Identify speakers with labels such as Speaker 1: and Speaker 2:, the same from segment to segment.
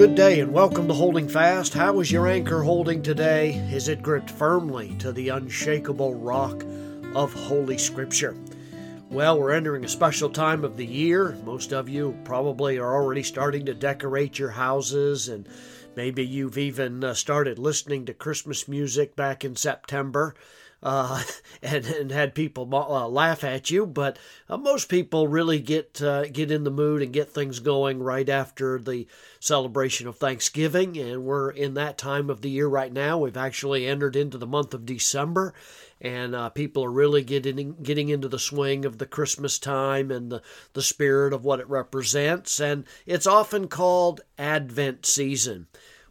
Speaker 1: good day and welcome to Holding Fast. How is your anchor holding today? Is it gripped firmly to the unshakable rock of Holy Scripture? Well, we're entering a special time of the year. Most of you probably are already starting to decorate your houses, and maybe you've even uh, started listening to Christmas music back in September uh, and, and had people uh, laugh at you. But uh, most people really get uh, get in the mood and get things going right after the celebration of Thanksgiving, and we're in that time of the year right now. We've actually entered into the month of December, and uh, people are really getting getting into the swing of the Christmas time and the the spirit of what it represents, and it's often called Advent season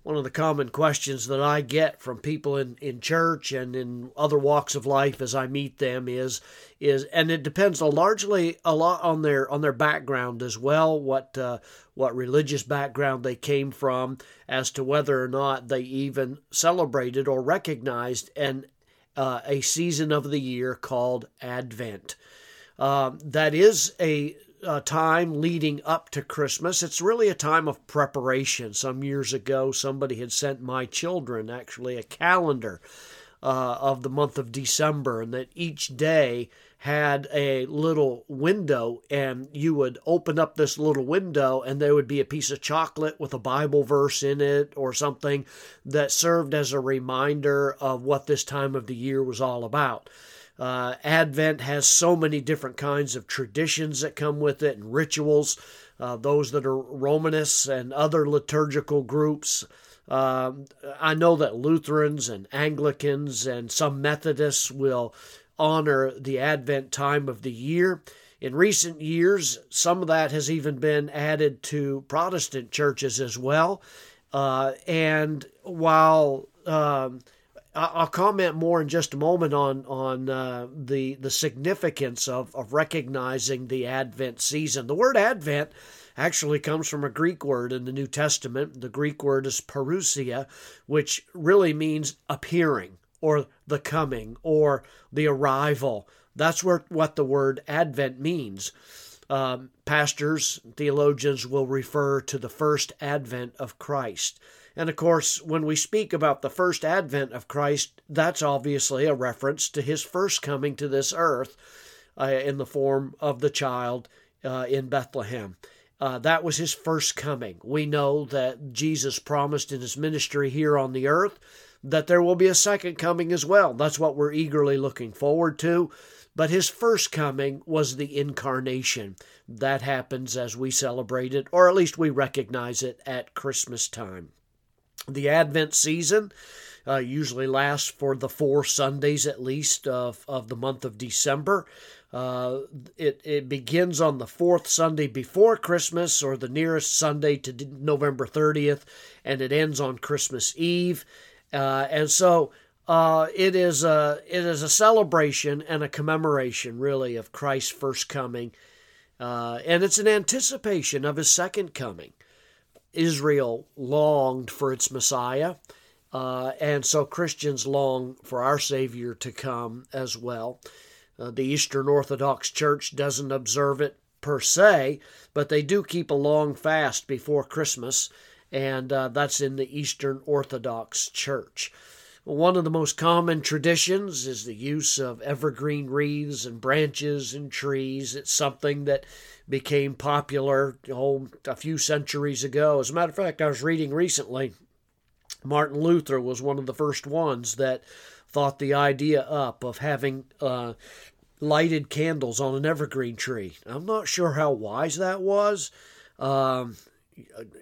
Speaker 1: one of the common questions that I get from people in, in church and in other walks of life as I meet them is is and it depends largely a lot on their on their background as well what uh, what religious background they came from as to whether or not they even celebrated or recognized an uh, a season of the year called Advent. Uh, that is a uh, time leading up to Christmas. It's really a time of preparation. Some years ago, somebody had sent my children actually a calendar uh, of the month of December, and that each day had a little window, and you would open up this little window, and there would be a piece of chocolate with a Bible verse in it or something that served as a reminder of what this time of the year was all about. Uh, Advent has so many different kinds of traditions that come with it and rituals. Uh, those that are Romanists and other liturgical groups. Uh, I know that Lutherans and Anglicans and some Methodists will honor the Advent time of the year. In recent years, some of that has even been added to Protestant churches as well. Uh, and while um, I'll comment more in just a moment on on uh, the the significance of of recognizing the Advent season. The word Advent actually comes from a Greek word in the New Testament. The Greek word is parousia, which really means appearing or the coming or the arrival. That's where, what the word Advent means. Um, pastors, theologians will refer to the first advent of Christ. And of course, when we speak about the first advent of Christ, that's obviously a reference to his first coming to this earth uh, in the form of the child uh, in Bethlehem. Uh, that was his first coming. We know that Jesus promised in his ministry here on the earth that there will be a second coming as well. That's what we're eagerly looking forward to. But his first coming was the incarnation. That happens as we celebrate it, or at least we recognize it at Christmas time. The Advent season uh, usually lasts for the four Sundays at least of, of the month of December. Uh, it, it begins on the fourth Sunday before Christmas or the nearest Sunday to November 30th, and it ends on Christmas Eve. Uh, and so uh, it is a it is a celebration and a commemoration, really, of Christ's first coming, uh, and it's an anticipation of his second coming. Israel longed for its Messiah, uh, and so Christians long for our Savior to come as well. Uh, the Eastern Orthodox Church doesn't observe it per se, but they do keep a long fast before Christmas, and uh, that's in the Eastern Orthodox Church. One of the most common traditions is the use of evergreen wreaths and branches and trees. It's something that became popular oh, a few centuries ago. As a matter of fact, I was reading recently, Martin Luther was one of the first ones that thought the idea up of having uh, lighted candles on an evergreen tree. I'm not sure how wise that was. Um,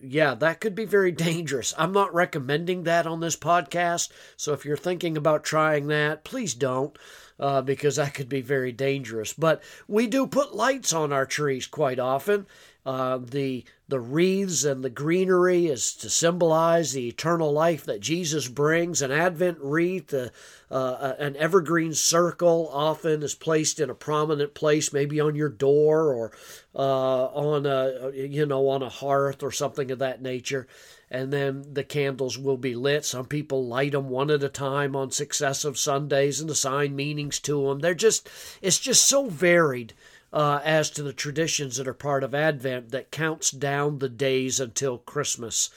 Speaker 1: yeah, that could be very dangerous. I'm not recommending that on this podcast. So if you're thinking about trying that, please don't uh, because that could be very dangerous. But we do put lights on our trees quite often. Uh, the the wreaths and the greenery is to symbolize the eternal life that Jesus brings. An Advent wreath, uh, uh, an evergreen circle, often is placed in a prominent place, maybe on your door or uh, on a you know on a hearth or something of that nature and then the candles will be lit. Some people light them one at a time on successive Sundays and assign meanings to them. They're just, it's just so varied uh, as to the traditions that are part of Advent that counts down the days until Christmas.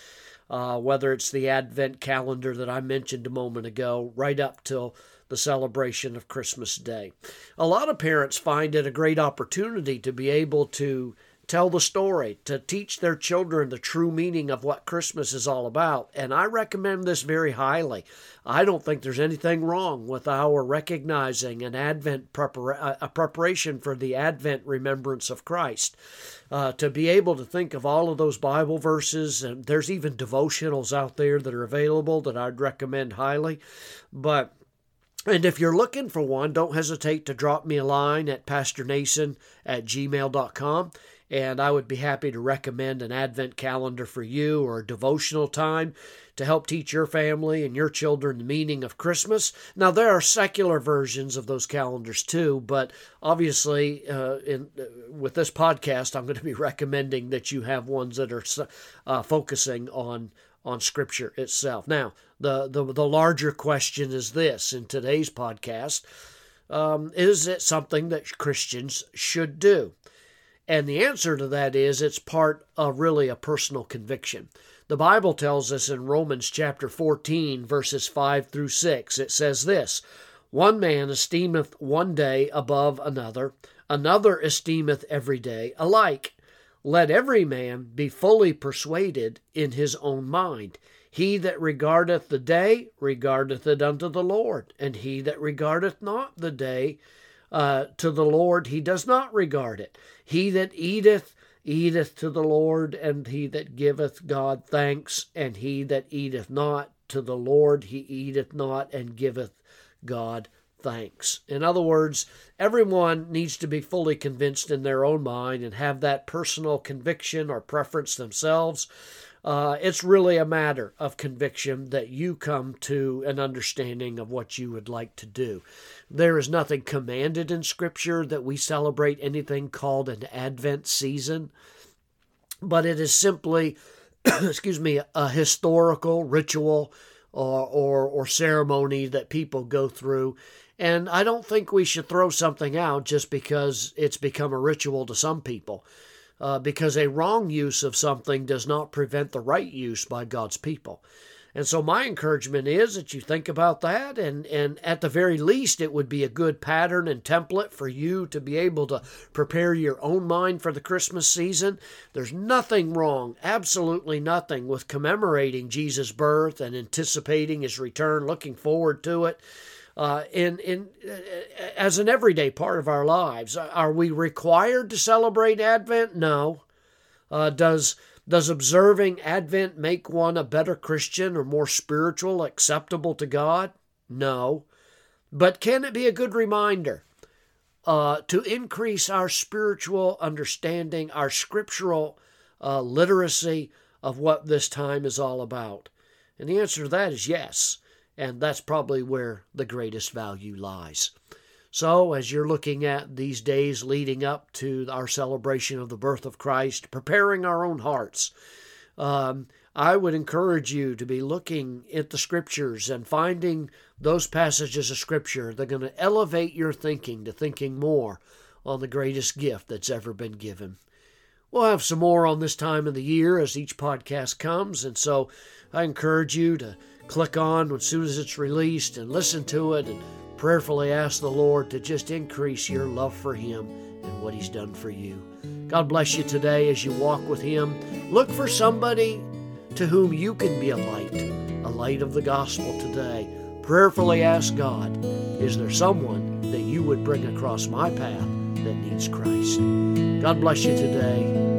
Speaker 1: uh, whether it's the Advent calendar that I mentioned a moment ago, right up till the celebration of Christmas Day. A lot of parents find it a great opportunity to be able to tell the story, to teach their children the true meaning of what Christmas is all about. And I recommend this very highly. I don't think there's anything wrong with our recognizing an Advent prepara- a preparation for the Advent remembrance of Christ. Uh, to be able to think of all of those Bible verses, and there's even devotionals out there that are available that I'd recommend highly. But and if you're looking for one, don't hesitate to drop me a line at pastornason at gmail.com and I would be happy to recommend an Advent calendar for you or a devotional time to help teach your family and your children the meaning of Christmas. Now, there are secular versions of those calendars too, but obviously, uh, in, uh, with this podcast, I'm going to be recommending that you have ones that are uh, focusing on on Scripture itself. Now, the, the the larger question is this in today's podcast: um, Is it something that Christians should do? And the answer to that is it's part of really a personal conviction. The Bible tells us in Romans chapter 14, verses 5 through 6, it says this One man esteemeth one day above another, another esteemeth every day alike. Let every man be fully persuaded in his own mind. He that regardeth the day regardeth it unto the Lord, and he that regardeth not the day uh, to the Lord, he does not regard it. He that eateth, eateth to the Lord, and he that giveth God thanks, and he that eateth not to the Lord, he eateth not and giveth God thanks. In other words, everyone needs to be fully convinced in their own mind and have that personal conviction or preference themselves. Uh, it's really a matter of conviction that you come to an understanding of what you would like to do. There is nothing commanded in Scripture that we celebrate anything called an Advent season, but it is simply, excuse me, a historical ritual or, or, or ceremony that people go through. And I don't think we should throw something out just because it's become a ritual to some people uh, because a wrong use of something does not prevent the right use by God's people. And so my encouragement is that you think about that and, and at the very least it would be a good pattern and template for you to be able to prepare your own mind for the Christmas season. There's nothing wrong, absolutely nothing with commemorating Jesus' birth and anticipating his return, looking forward to it uh, in uh, as an everyday part of our lives. Are we required to celebrate Advent? No. Uh, does does observing Advent make one a better Christian or more spiritual, acceptable to God? No. But can it be a good reminder uh, to increase our spiritual understanding, our scriptural uh, literacy of what this time is all about? And the answer to that is yes. And that's probably where the greatest value lies. So, as you're looking at these days leading up to our celebration of the birth of Christ, preparing our own hearts, um, I would encourage you to be looking at the scriptures and finding those passages of scripture that are going to elevate your thinking to thinking more on the greatest gift that's ever been given. We'll have some more on this time of the year as each podcast comes, and so I encourage you to click on as soon as it's released and listen to it and prayerfully ask the Lord to just increase your love for Him and what He's done for you. God bless you today as you walk with Him. Look for somebody to whom you can be a light, a light of the gospel today. Prayerfully ask God, is there someone that you would bring across my path that needs Christ? God bless you today.